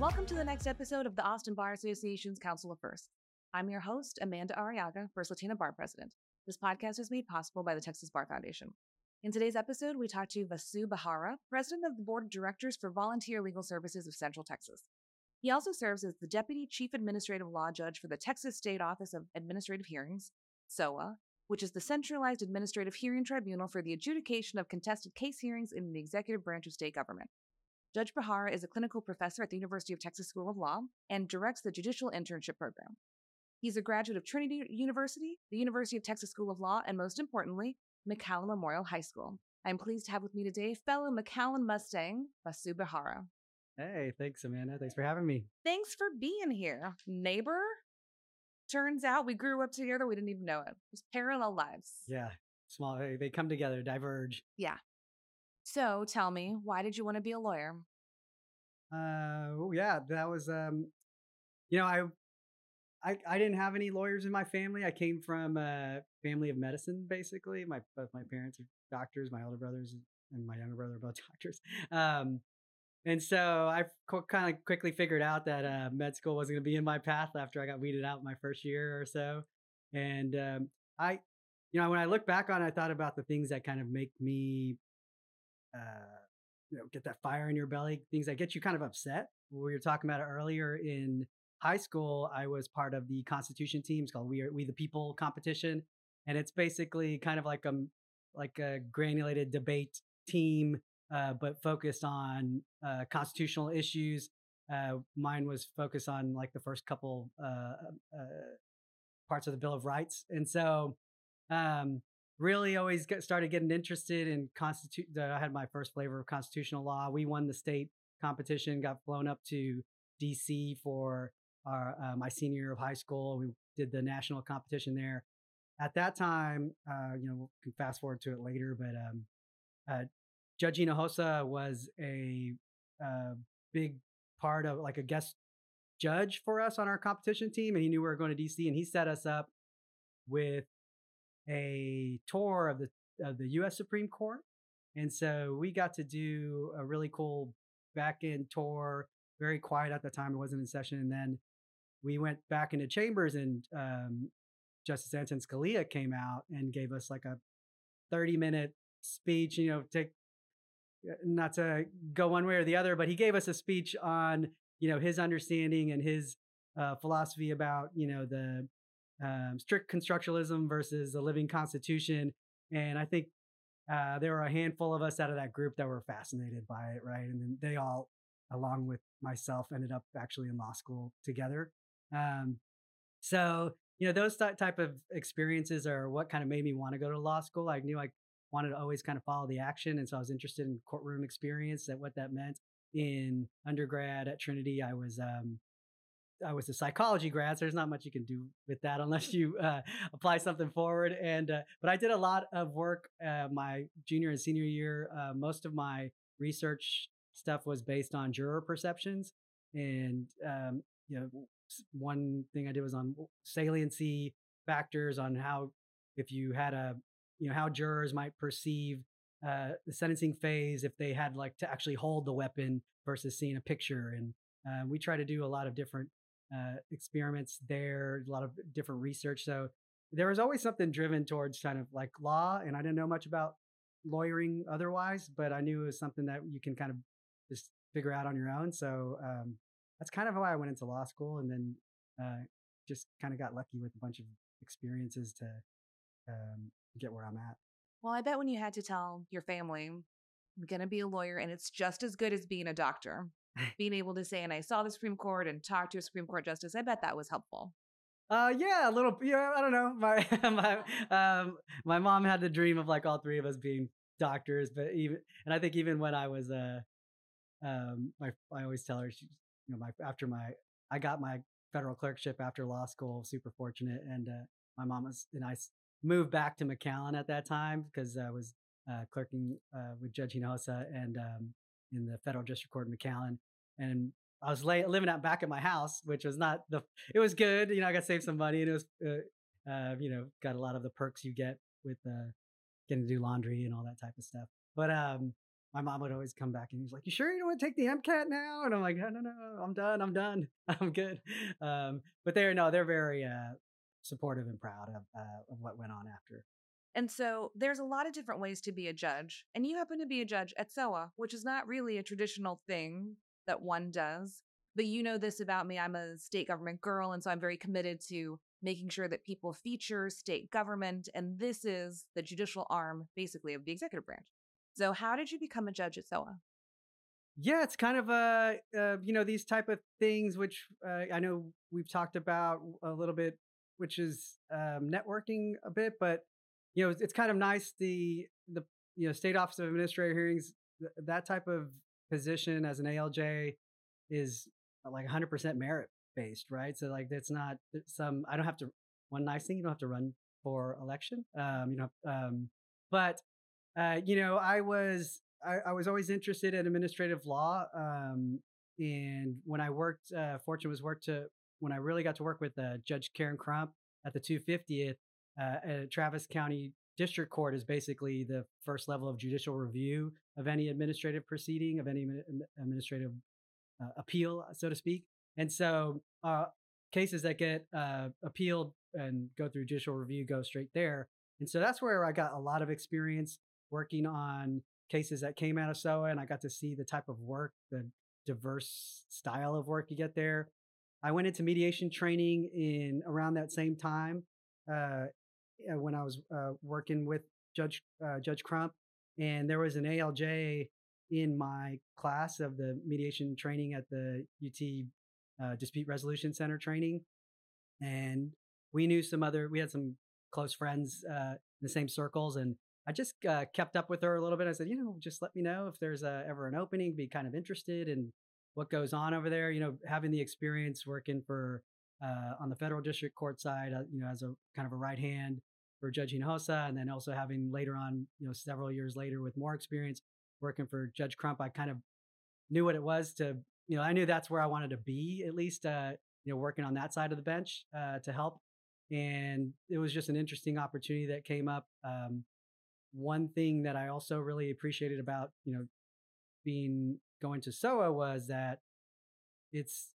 Welcome to the next episode of the Austin Bar Association's Council of Firsts. I'm your host, Amanda Arriaga, First Latina Bar President. This podcast is made possible by the Texas Bar Foundation. In today's episode, we talk to Vasu Behara, President of the Board of Directors for Volunteer Legal Services of Central Texas. He also serves as the Deputy Chief Administrative Law Judge for the Texas State Office of Administrative Hearings, SOAH, which is the centralized administrative hearing tribunal for the adjudication of contested case hearings in the executive branch of state government. Judge Behara is a clinical professor at the University of Texas School of Law and directs the Judicial Internship Program. He's a graduate of Trinity University, the University of Texas School of Law, and most importantly, McAllen Memorial High School. I'm pleased to have with me today fellow McAllen Mustang, Vasu Behara. Hey, thanks, Amanda. Thanks for having me. Thanks for being here. Neighbor? Turns out we grew up together. We didn't even know it. It was parallel lives. Yeah, small. They come together, diverge. Yeah. So tell me, why did you want to be a lawyer? Uh, oh yeah, that was um, you know, I, I, I didn't have any lawyers in my family. I came from a family of medicine, basically. My both my parents are doctors. My older brothers and my younger brother are both doctors. Um, and so I kind of quickly figured out that uh, med school wasn't going to be in my path after I got weeded out my first year or so. And um, I, you know, when I look back on it, I thought about the things that kind of make me uh, you know, get that fire in your belly, things that get you kind of upset. We were talking about it earlier in high school. I was part of the Constitution team. It's called We Are We the People competition, and it's basically kind of like a like a granulated debate team, uh, but focused on uh, constitutional issues. Uh, mine was focused on like the first couple uh, uh, parts of the Bill of Rights, and so um, really always get, started getting interested in constitute. I had my first flavor of constitutional law. We won the state competition, got flown up to DC for our uh, my senior year of high school. We did the national competition there. At that time, uh, you know, we can fast forward to it later, but um, uh, Judge Hinojosa was a uh, big part of like a guest judge for us on our competition team, and he knew we were going to DC, and he set us up with a tour of the of the U.S. Supreme Court, and so we got to do a really cool back end tour. Very quiet at the time; it wasn't in session. And then we went back into chambers, and um, Justice Anton Scalia came out and gave us like a thirty minute speech. You know, take uh, not to go one way or the other, but he gave us a speech on you know his understanding and his uh, philosophy about you know the um, strict constructionalism versus a living constitution. And I think uh, there were a handful of us out of that group that were fascinated by it, right? And then they all, along with myself, ended up actually in law school together. Um, so, you know, those th- type of experiences are what kind of made me want to go to law school. I knew I wanted to always kind of follow the action. And so I was interested in courtroom experience, that what that meant. In undergrad at Trinity, I was um, I was a psychology grad, so there's not much you can do with that unless you uh, apply something forward. And uh, but I did a lot of work uh, my junior and senior year. Uh, most of my research stuff was based on juror perceptions, and um, you know, one thing I did was on saliency factors on how if you had a you know how jurors might perceive uh, the sentencing phase if they had like to actually hold the weapon versus seeing a picture and uh, we try to do a lot of different uh, experiments there, a lot of different research. So there was always something driven towards kind of like law, and I didn't know much about lawyering otherwise, but I knew it was something that you can kind of just figure out on your own. So um, that's kind of how I went into law school, and then uh, just kind of got lucky with a bunch of experiences to um, get where I'm at. Well, I bet when you had to tell your family, I'm going to be a lawyer and it's just as good as being a doctor, being able to say, and I saw the Supreme Court and talked to a Supreme Court justice, I bet that was helpful. Uh, yeah, a little. Yeah, I don't know. My my um my mom had the dream of like all three of us being doctors, but even and I think even when I was uh um my I always tell her she you know my after my I got my federal clerkship after law school, super fortunate, and uh, my mom was and I moved back to McAllen at that time because I was uh, clerking uh, with Judge Hinojosa and um, in the federal district court in McAllen, and I was lay, living out back at my house, which was not the. It was good, you know. I got saved some money, and it was, uh, uh, you know, got a lot of the perks you get with uh, getting to do laundry and all that type of stuff. But um, my mom would always come back and he's like, "You sure you don't want to take the MCAT now?" And I'm like, "No, no, no, I'm done. I'm done. I'm good." Um, but they're no, they're very uh, supportive and proud of uh, of what went on after. And so there's a lot of different ways to be a judge, and you happen to be a judge at SOAH, which is not really a traditional thing that one does. But you know this about me. I'm a state government girl, and so I'm very committed to making sure that people feature state government. And this is the judicial arm, basically, of the executive branch. So, how did you become a judge at SOAH? Yeah, it's kind of a uh, you know these type of things which uh, I know we've talked about a little bit, which is um, networking a bit, but you know it's, it's kind of nice the the you know state office of administrator hearings th- that type of position as an ALJ is like 100% merit based, right? So like that's not some I don't have to one nice thing you don't have to run for election, um, you know, um, but uh, you know, I was I, I, was always interested in administrative law. Um, and when I worked, uh, Fortune was worked to when I really got to work with uh, Judge Karen Crump at the 250th uh, Travis County District Court is basically the first level of judicial review of any administrative proceeding, of any administrative uh, appeal, so to speak. And so uh, cases that get uh, appealed and go through judicial review go straight there. And so that's where I got a lot of experience working on cases that came out of SOAH, and I got to see the type of work, the diverse style of work you get there. I went into mediation training in around that same time uh, when I was uh, working with Judge uh, Judge Crump, and there was an ALJ in my class of the mediation training at the UT uh, Dispute Resolution Center training, and we knew some other. We had some close friends uh, in the same circles, and I just uh, kept up with her a little bit. I said, you know, just let me know if there's uh, ever an opening. Be kind of interested in what goes on over there. You know, having the experience working for uh, on the federal district court side, uh, you know, as a kind of a right hand for Judge Hinojosa, and then also having later on, you know, several years later with more experience working for Judge Crump, I kind of knew what it was to, you know, I knew that's where I wanted to be at least, uh, you know, working on that side of the bench uh, to help. And it was just an interesting opportunity that came up. Um, one thing that I also really appreciated about, you know, being going to SOAH was that it's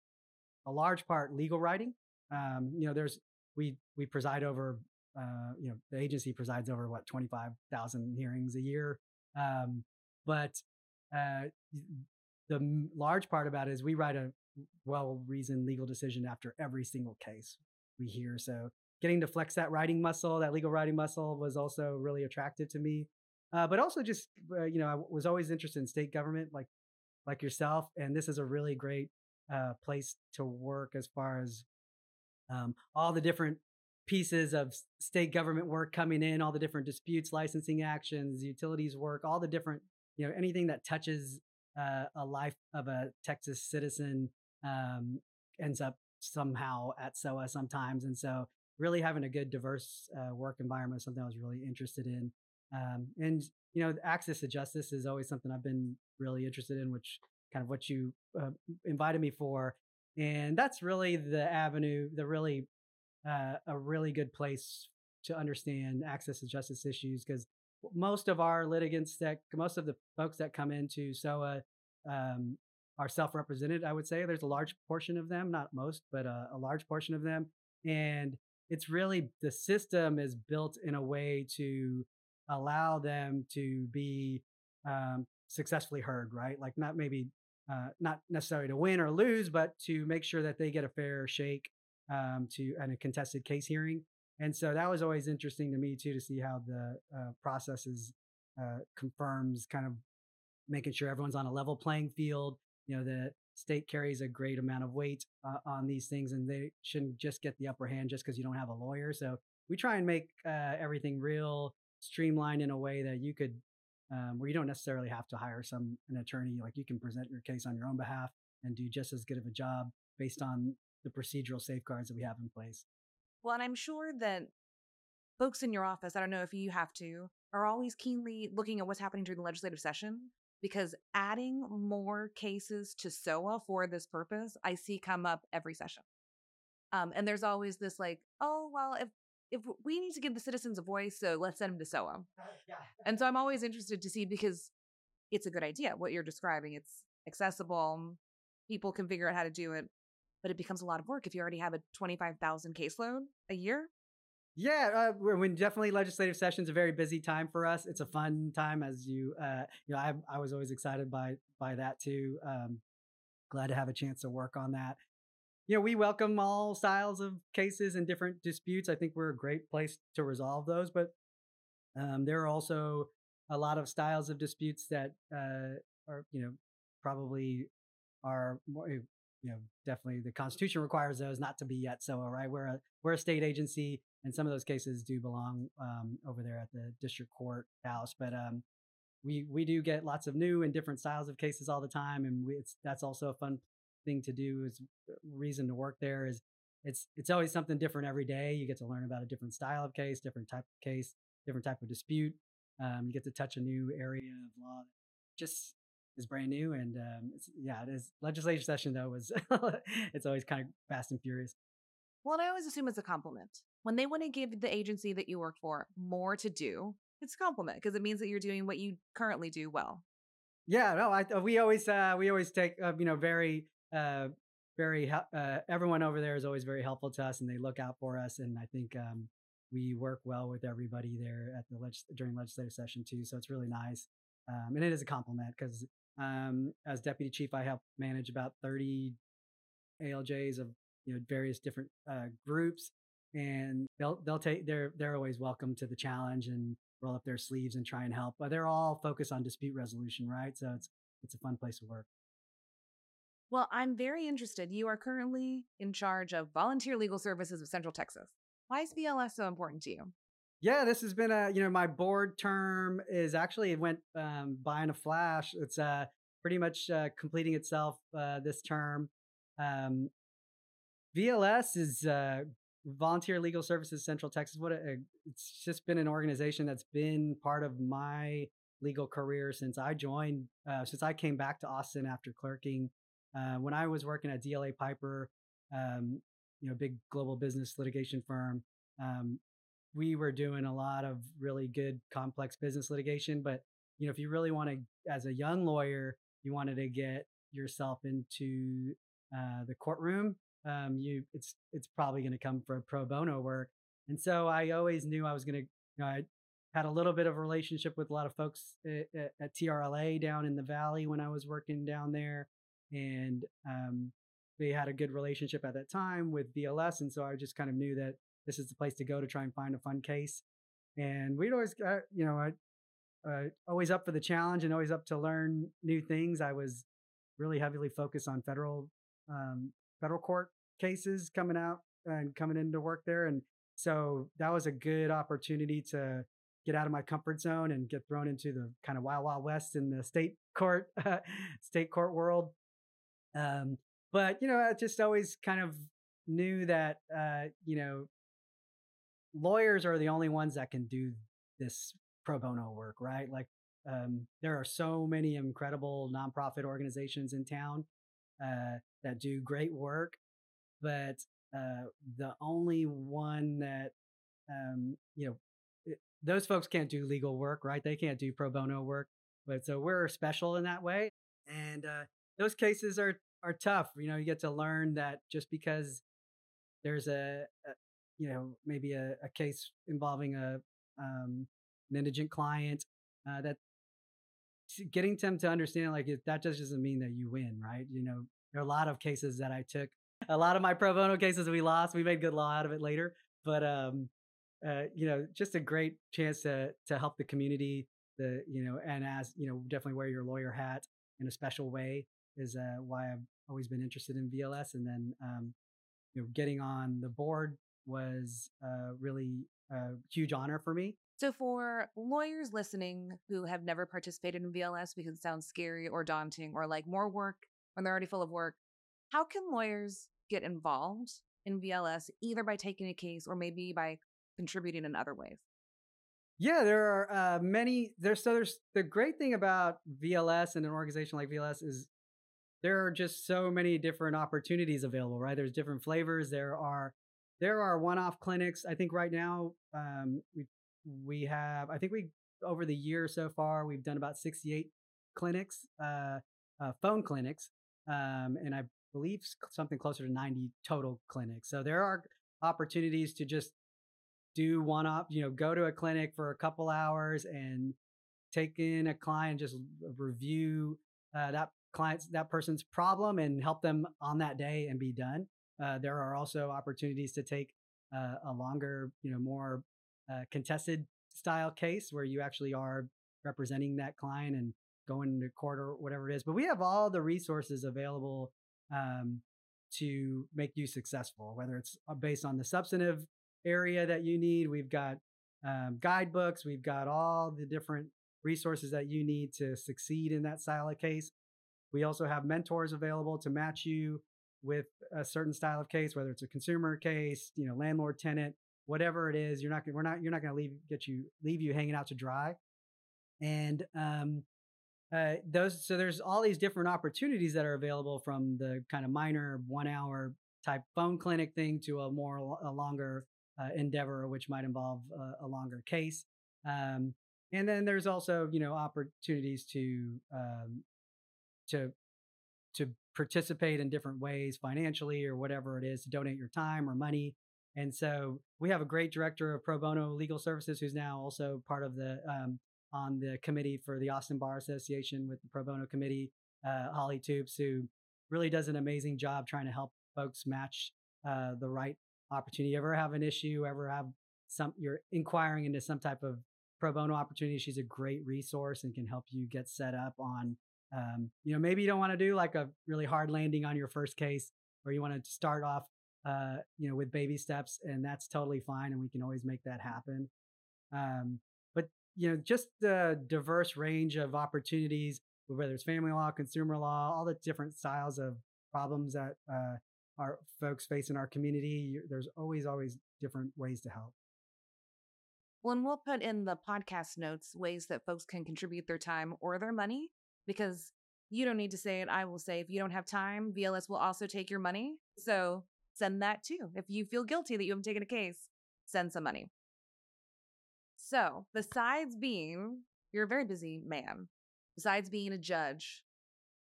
a large part legal writing. Um, you know, there's we we preside over uh, you know the agency presides over what 25,000 hearings a year. Um, but uh, the large part about it is we write a well reasoned legal decision after every single case we hear. So getting to flex that writing muscle, that legal writing muscle, was also really attractive to me. Uh, but also just uh, you know, I was always interested in state government, like like yourself, and this is a really great uh, place to work as far as um, all the different pieces of state government work coming in, all the different disputes, licensing actions, utilities work, all the different you know anything that touches uh, a life of a Texas citizen um, ends up somehow at SOAH sometimes, and so really having a good diverse uh, work environment is something i was really interested in. Um, and you know access to justice is always something i've been really interested in which kind of what you uh, invited me for and that's really the avenue the really uh, a really good place to understand access to justice issues because most of our litigants that most of the folks that come into soah um, are self-represented i would say there's a large portion of them not most but a, a large portion of them and it's really the system is built in a way to allow them to be um, successfully heard, right? Like not maybe uh, not necessarily to win or lose, but to make sure that they get a fair shake um, to and a contested case hearing. And so that was always interesting to me too to see how the uh, process is uh, confirms kind of making sure everyone's on a level playing field. You know, the state carries a great amount of weight uh, on these things and they shouldn't just get the upper hand just because you don't have a lawyer so we try and make uh, everything real streamlined in a way that you could um, where you don't necessarily have to hire some an attorney like you can present your case on your own behalf and do just as good of a job based on the procedural safeguards that we have in place well and i'm sure that folks in your office i don't know if you have to are always keenly looking at what's happening during the legislative session because adding more cases to SOAH for this purpose, I see come up every session. Um, and there's always this like, oh well, if if we need to give the citizens a voice, so let's send them to SOAH. Yeah. And so I'm always interested to see because it's a good idea. What you're describing, it's accessible. People can figure out how to do it, but it becomes a lot of work if you already have a 25,000 caseload a year. Yeah, uh, when definitely legislative session's a very busy time for us. It's a fun time, as you, uh, you know, I, I was always excited by by that too. Um, glad to have a chance to work on that. You know, we welcome all styles of cases and different disputes. I think we're a great place to resolve those, but um, there are also a lot of styles of disputes that uh, are, you know, probably are more, you know, definitely the Constitution requires those not to be yet so. Right, we're a we're a state agency and some of those cases do belong um, over there at the district court house. But um, we we do get lots of new and different styles of cases all the time, and we, it's that's also a fun thing to do. Is uh, reason to work there is it's it's always something different every day. You get to learn about a different style of case, different type of case, different type of dispute. Um, you get to touch a new area of law. Just is brand new and um, yeah it is legislative session though was it's always kind of fast and furious well, I always assume it's a compliment. When they want to give the agency that you work for more to do, it's a compliment because it means that you're doing what you currently do well. Yeah, no, I we always uh, we always take uh, you know very uh, very uh, everyone over there is always very helpful to us and they look out for us and I think um, we work well with everybody there at the leg- during legislative session too. So it's really nice, um, and it is a compliment because um, as deputy chief, I help manage about thirty ALJs of you know various different uh, groups, and they'll they'll take they're they're always welcome to the challenge and roll up their sleeves and try and help. But they're all focused on dispute resolution, right? So it's it's a fun place to work. Well, I'm very interested. You are currently in charge of volunteer legal services of Central Texas. Why is VLS so important to you? Yeah, this has been a you know my board term is actually it went um, by in a flash. It's uh, pretty much uh, completing itself uh, this term. Um, VLS is uh, Volunteer Legal Services Central Texas. What a, it's just been an organization that's been part of my legal career since I joined, uh, since I came back to Austin after clerking. Uh, when I was working at DLA Piper, um, you know, big global business litigation firm, um, we were doing a lot of really good complex business litigation. But you know, if you really want to, as a young lawyer, you wanted to get yourself into uh, the courtroom um, you it's it's probably going to come for pro bono work. And so I always knew I was going to. You know, I had a little bit of a relationship with a lot of folks at, at, at TRLA down in the valley when I was working down there, and um, they had a good relationship at that time with VLS, and so I just kind of knew that this is the place to go to try and find a fun case. And we'd always, uh, you know, I uh, always up for the challenge and always up to learn new things. I was really heavily focused on federal um, federal court cases coming out and coming into work there. And so that was a good opportunity to get out of my comfort zone and get thrown into the kind of wild, wild west in the state court, state court world. Um, but, you know, I just always kind of knew that, uh, you know, lawyers are the only ones that can do this pro bono work, right? Like, um, there are so many incredible nonprofit organizations in town uh, that do great work but uh, the only one that um, you know it, those folks can't do legal work, right? They can't do pro bono work, but so we're special in that way. And uh, those cases are are tough. You know, you get to learn that just because there's a, a you know maybe a, a, case involving a um, an indigent client uh, that getting them to understand like that just doesn't mean that you win, right? You know, there are a lot of cases that I took a lot of my pro bono cases we lost. We made good law out of it later, but um, uh, you know, just a great chance to to help the community. The you know, and as you know, definitely wear your lawyer hat in a special way is uh, why I've always been interested in VLS. And then um, you know, getting on the board was uh, really a huge honor for me. So, for lawyers listening who have never participated in VLS because it sounds scary or daunting or like more work when they're already full of work, how can lawyers get involved in VLS either by taking a case or maybe by contributing in other ways? Yeah, there are uh, many. There's so there's the great thing about VLS and an organization like VLS is there are just so many different opportunities available. Right, there's different flavors. There are there are one-off clinics. I think right now um, we we have. I think we over the year so far we've done about 68 clinics, uh, uh, phone clinics, um, and I believe something closer to 90 total clinics. So there are opportunities to just do one-off. you know, go to a clinic for a couple hours and take in a client, just review uh, that client's that person's problem and help them on that day and be done. Uh, there are also opportunities to take uh, a longer, you know, more uh, contested style case where you actually are representing that client and going to court or whatever it is. But we have all the resources available um, to make you successful, whether it's uh, based on the substantive area that you need. We've got um, guidebooks, we've got all the different resources that you need to succeed in that style of case. We also have mentors available to match you with a certain style of case, whether it's a consumer case, you know, landlord tenant, whatever it is. You're not we're not you're not going to leave get you leave you hanging out to dry. And um, uh, those so there's all these different opportunities that are available from the kind of minor one hour type phone clinic thing to a more a longer uh, endeavor, which might involve a, a longer case. Um, and then there's also you know opportunities to um, to to participate in different ways financially or whatever it is to donate your time or money. And so we have a great director of pro bono legal services who's now also part of the um, on the committee for the austin bar association with the pro bono committee uh, holly toops who really does an amazing job trying to help folks match uh, the right opportunity. Ever have an issue ever have some you're inquiring into some type of pro bono opportunity she's a great resource and can help you get set up on um, you know, maybe you don't want to do like a really hard landing on your first case, or you want to start off, uh, you know, with baby steps, and that's totally fine, and we can always make that happen. Um, but you know, just the diverse range of opportunities, whether it's family law, consumer law, all the different styles of problems that uh, our folks face in our community. There's always, always different ways to help. Well, and we'll put in the podcast notes ways that folks can contribute their time or their money because you don't need to say it. I will say if you don't have time, VLS will also take your money. So send that too. If you feel guilty that you haven't taken a case, send some money. So, besides being, you're a very busy man, besides being a judge,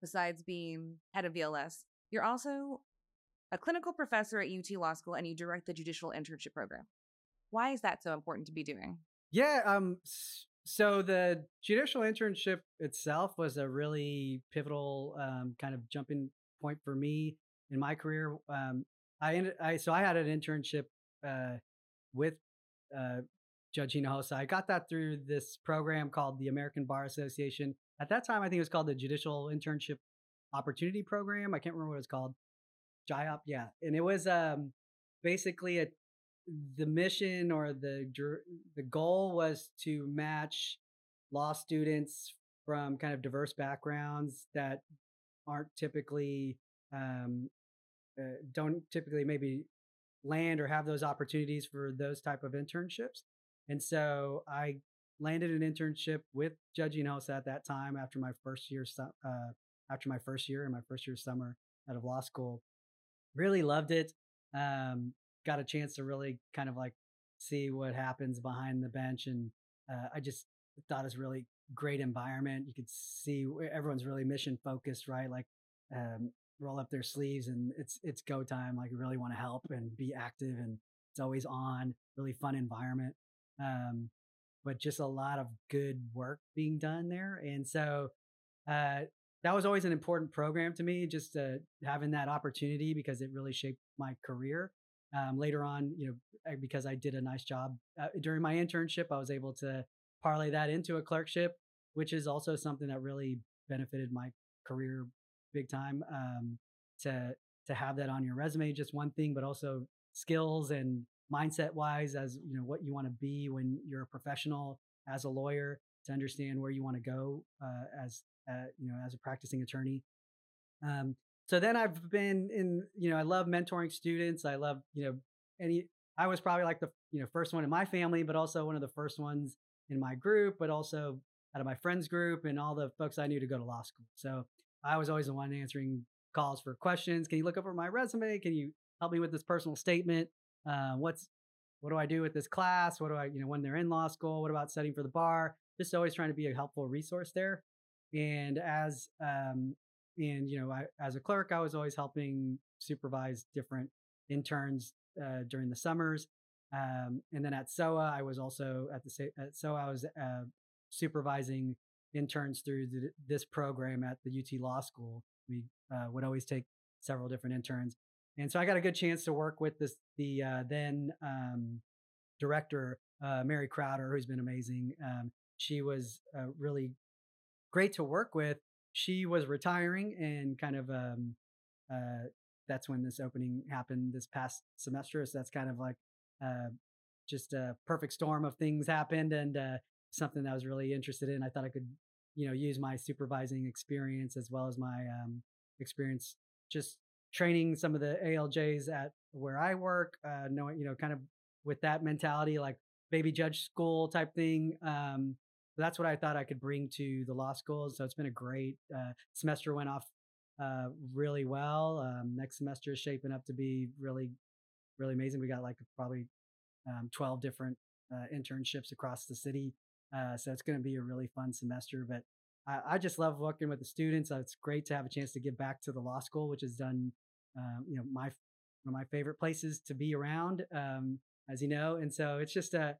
besides being head of VLS, you're also a clinical professor at UT Law School and you direct the judicial internship program. Why is that so important to be doing? Yeah, um so the judicial internship itself was a really pivotal um, kind of jumping point for me in my career. Um, I ended, I so I had an internship uh, with uh, Judge Hinojosa. I got that through this program called the American Bar Association. At that time, I think it was called the Judicial Internship Opportunity Program. I can't remember what it's called. JIOP, yeah, and it was um, basically a the mission or the the goal was to match law students from kind of diverse backgrounds that aren't typically um, uh, don't typically maybe land or have those opportunities for those type of internships. And so i landed an internship with Judge Hinojosa at that time after my first year uh, after my first year and my first year summer out of law school. Really loved it. Um, got a chance to really kind of like see what happens behind the bench. And uh, I just thought it was really great environment. You could see everyone's really mission focused, right? Like, um, roll up their sleeves and it's, it's go time. Like, really want to help and be active and it's always on, really fun environment. Um, but just a lot of good work being done there. And so, uh, that was always an important program to me, just uh, having that opportunity because it really shaped my career um, later on, you know, because I did a nice job uh, during my internship, I was able to parlay that into a clerkship, which is also something that really benefited my career big time. Um, to to have that on your resume, just one thing, but also skills and mindset wise, as you know, what you want to be when you're a professional as a lawyer, to understand where you want to go uh, as uh, you know as a practicing attorney. Um, so then I've been in, you know, I love mentoring students. I love, you know, any, I was probably like the, you know, first one in my family, but also one of the first ones in my group, but also out of my friends group and all the folks I knew to go to law school. So I was always the one answering calls for questions. Can you look over my resume? Can you help me with this personal statement? Uh, what's, what do I do with this class? What do I, you know, when they're in law school? What about studying for the bar? Just always trying to be a helpful resource there. and as um, and you know, I, as a clerk, I was always helping supervise different interns uh, during the summers. Um, and then at SOAH, I was also at the at SOAH, I was uh, supervising interns through the, this program at the UT Law School. We uh, would always take several different interns, and so I got a good chance to work with this the uh, then um, director uh, Mary Crowder, who's been amazing. Um, she was uh, really great to work with. She was retiring and kind of um, uh, that's when this opening happened this past semester. So that's kind of like uh, just a perfect storm of things happened and uh, something that I was really interested in. I thought I could, you know, use my supervising experience as well as my um, experience just training some of the ALJs at where I work, uh, knowing, you know, kind of with that mentality, like baby judge school type thing. Um, that's what I thought I could bring to the law school. So it's been a great uh, semester. Went off uh, really well. Um, next semester is shaping up to be really, really amazing. We got like probably um, 12 different uh, internships across the city. Uh, so it's going to be a really fun semester. But I, I, just love working with the students. it's great to have a chance to give back to the law school, which has done, um, you know, my one of my favorite places to be around, um, as you know. And so it's just a,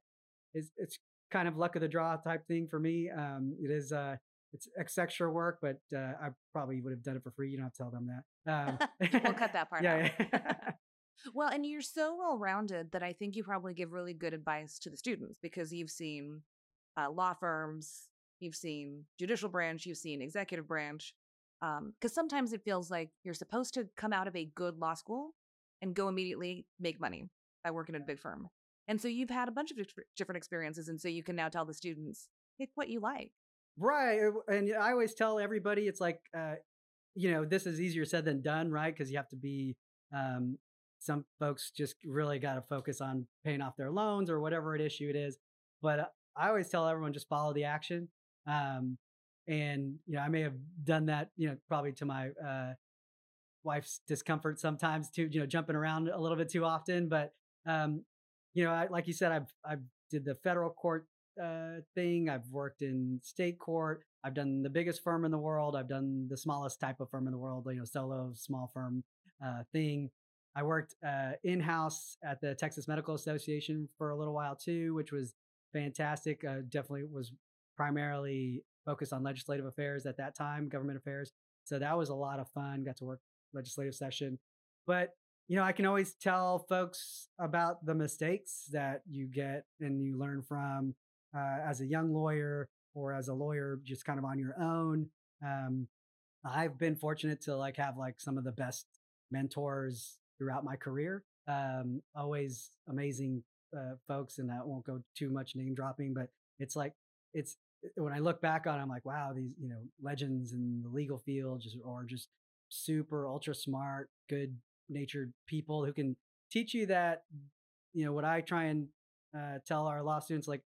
it's, it's kind of luck of the draw type thing for me. Um, it is, uh, it's, extra work, but uh, I probably would have done it for free. You don't have to tell them that. Um, we'll cut that part. Yeah. well, and you're so well rounded that I think you probably give really good advice to the students because you've seen uh, law firms, you've seen judicial branch, you've seen executive branch. Because um, sometimes it feels like you're supposed to come out of a good law school and go immediately make money by working at a big firm. And so you've had a bunch of different experiences. And so you can now tell the students, pick what you like. Right. And I always tell everybody it's like, uh, you know, this is easier said than done, right? Because you have to be, um, some folks just really got to focus on paying off their loans or whatever it issue it is. But uh, I always tell everyone just follow the action. Um, and, you know, I may have done that, you know, probably to my uh, wife's discomfort sometimes too, you know, jumping around a little bit too often. But, um, you know, I, like you said, I've, I've did the federal court uh, thing. I've worked in state court. I've done the biggest firm in the world. I've done the smallest type of firm in the world, you know, solo small firm uh, thing. I worked uh, in house at the Texas Medical Association for a little while too, which was fantastic. Uh, definitely was primarily focused on legislative affairs at that time, government affairs. So that was a lot of fun. Got to work legislative session. But you know, I can always tell folks about the mistakes that you get and you learn from uh, as a young lawyer or as a lawyer just kind of on your own. Um, I've been fortunate to like have like some of the best mentors throughout my career. Um, always amazing uh, folks, and I won't go too much name dropping, but it's like it's when I look back on, it, I'm like, wow, these you know legends in the legal field just or just super ultra smart, good natured people who can teach you that you know what I try and uh, tell our law students like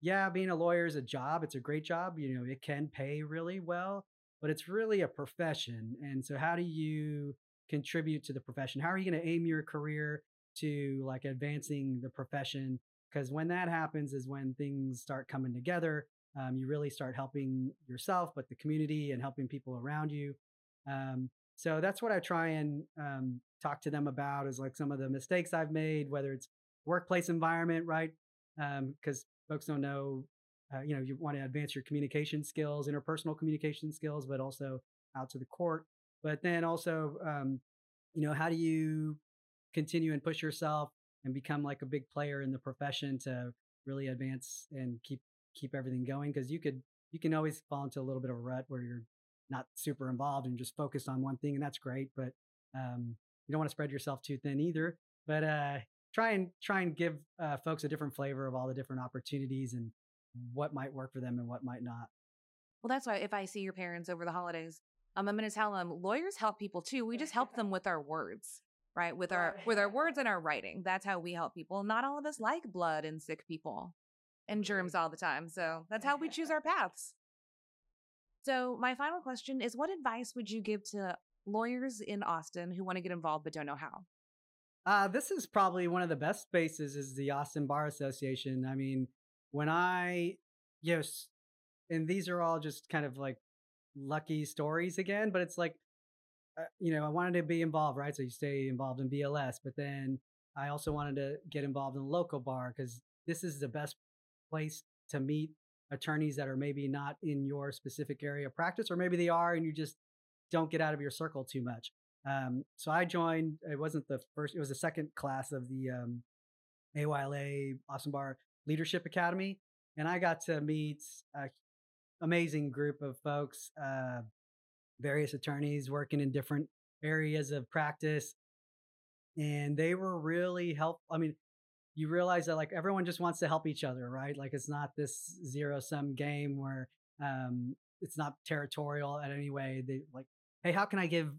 yeah, being a lawyer is a job. It's a great job. You know, it can pay really well, but it's really a profession. And so, how do you contribute to the profession? How are you going to aim your career to like advancing the profession? Because when that happens, is when things start coming together. Um, you really start helping yourself, but the community and helping people around you. Um, so that's what I try and um, talk to them about is like some of the mistakes I've made, whether it's workplace environment, right? Because um, folks don't know, uh, you know, you want to advance your communication skills, interpersonal communication skills, but also out to the court. But then also, um, you know, how do you continue and push yourself and become like a big player in the profession to really advance and keep keep everything going? Because you could you can always fall into a little bit of a rut where you're not super involved and just focused on one thing, and that's great. But um, you don't want to spread yourself too thin either. But uh, try and try and give uh, folks a different flavor of all the different opportunities and what might work for them and what might not. Well, that's why if I see your parents over the holidays, um, I'm going to tell them lawyers help people too. We just help them with our words, right? With our with our words and our writing. That's how we help people. Not all of us like blood and sick people and germs all the time. So that's how we choose our paths. So my final question is: What advice would you give to lawyers in Austin who want to get involved but don't know how? Uh, this is probably one of the best spaces is the Austin Bar Association. I mean, when I, yes, and these are all just kind of like lucky stories again, but it's like, uh, you know, I wanted to be involved, right? So you stay involved in VLS, but then I also wanted to get involved in local bar because this is the best place to meet attorneys that are maybe not in your specific area of practice, or maybe they are and you just don't get out of your circle too much. Um, so I joined, it wasn't the first, it was the second class of the um, AYLA Austin Bar Leadership Academy. And I got to meet an amazing group of folks, uh, various attorneys working in different areas of practice. And they were really helpful. I mean, you realize that like everyone just wants to help each other, right? Like it's not this zero sum game where um, it's not territorial at any way. They like, hey, how can I give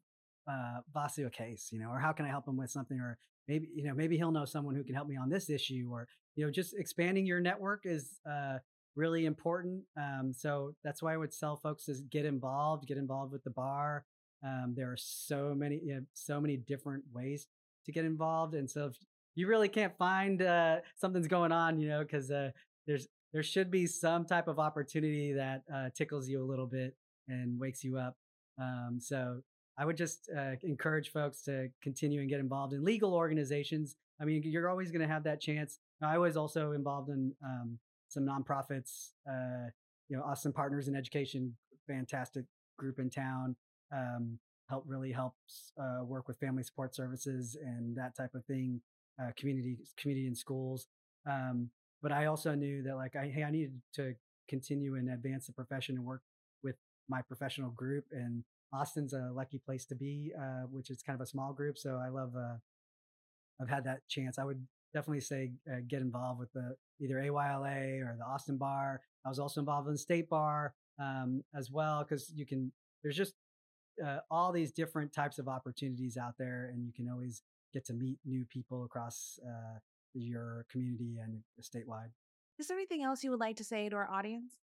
uh, Vasu a case, you know, or how can I help him with something, or maybe you know maybe he'll know someone who can help me on this issue, or you know just expanding your network is uh, really important. Um, so that's why I would tell folks is get involved, get involved with the bar. Um, there are so many you know, so many different ways to get involved, and so if you really can't find uh, something's going on, you know, because uh, there's there should be some type of opportunity that uh, tickles you a little bit and wakes you up. Um, so I would just uh, encourage folks to continue and get involved in legal organizations. I mean, you're always going to have that chance. I was also involved in um, some nonprofits, uh, you know, Austin Partners in Education, fantastic group in town. Um, help really helps uh, work with family support services and that type of thing, uh, community community in schools. Um, but I also knew that like I hey I needed to continue and advance the profession and work my professional group and Austin's a lucky place to be, uh, which is kind of a small group. So I love, uh, I've had that chance. I would definitely say uh, get involved with the either AYLA or the Austin Bar. I was also involved in the State Bar um, as well because you can. There's just uh, all these different types of opportunities out there, and you can always get to meet new people across uh, your community and statewide. Is there anything else you would like to say to our audience?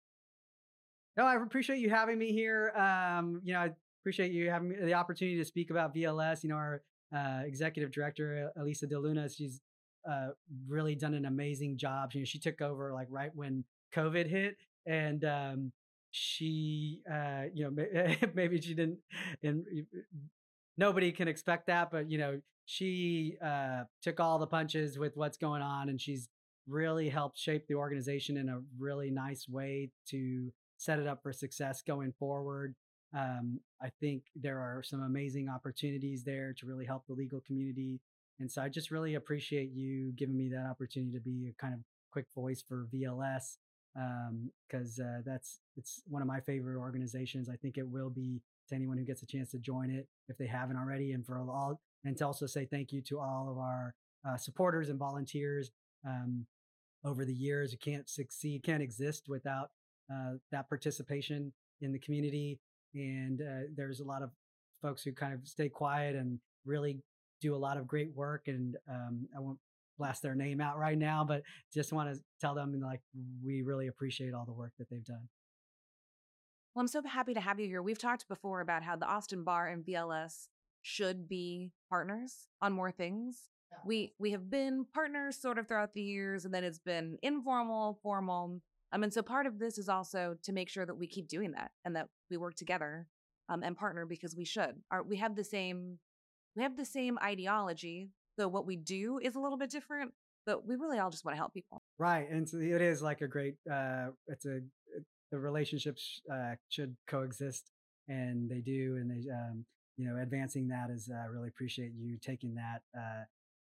No, I appreciate you having me here. Um, you know, I appreciate you having the opportunity to speak about VLS. You know, our uh, executive director, Elisa De Luna, she's uh, really done an amazing job. You know, she took over like right when COVID hit, and um, she, uh, you know, maybe she didn't, and nobody can expect that, but you know, she uh, took all the punches with what's going on, and she's really helped shape the organization in a really nice way to set it up for success going forward. Um, I think there are some amazing opportunities there to really help the legal community. And so I just really appreciate you giving me that opportunity to be a kind of quick voice for VLS because um, uh, that's it's one of my favorite organizations. I think it will be to anyone who gets a chance to join it if they haven't already, and for all and to also say thank you to all of our uh, supporters and volunteers um, over the years. You can't succeed, can't exist without uh, that participation in the community and uh, there's a lot of folks who kind of stay quiet and really do a lot of great work and um, i won't blast their name out right now but just want to tell them like we really appreciate all the work that they've done. Well i'm so happy to have you here. We've talked before about how the austin bar and vls should be partners on more things. Yeah. we we have been partners sort of throughout the years and then it's been informal formal um, and so part of this is also to make sure that we keep doing that and that we work together um, and partner because we should. Our, we have the same we have the same ideology, though what we do is a little bit different. But we really all just want to help people, right? And so it is like a great. Uh, it's a the relationships uh, should coexist, and they do, and they um, you know advancing that is. I uh, really appreciate you taking that uh,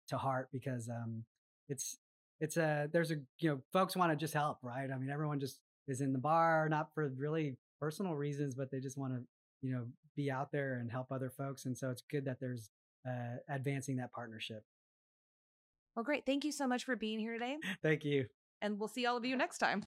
to heart because um, it's it's a there's a you know folks want to just help right? I mean everyone just is in the bar not for really personal reasons but they just want to you know be out there and help other folks and so it's good that there's uh, advancing that partnership. Well great. Thank you so much for being here today. Thank you. And we'll see all of you next time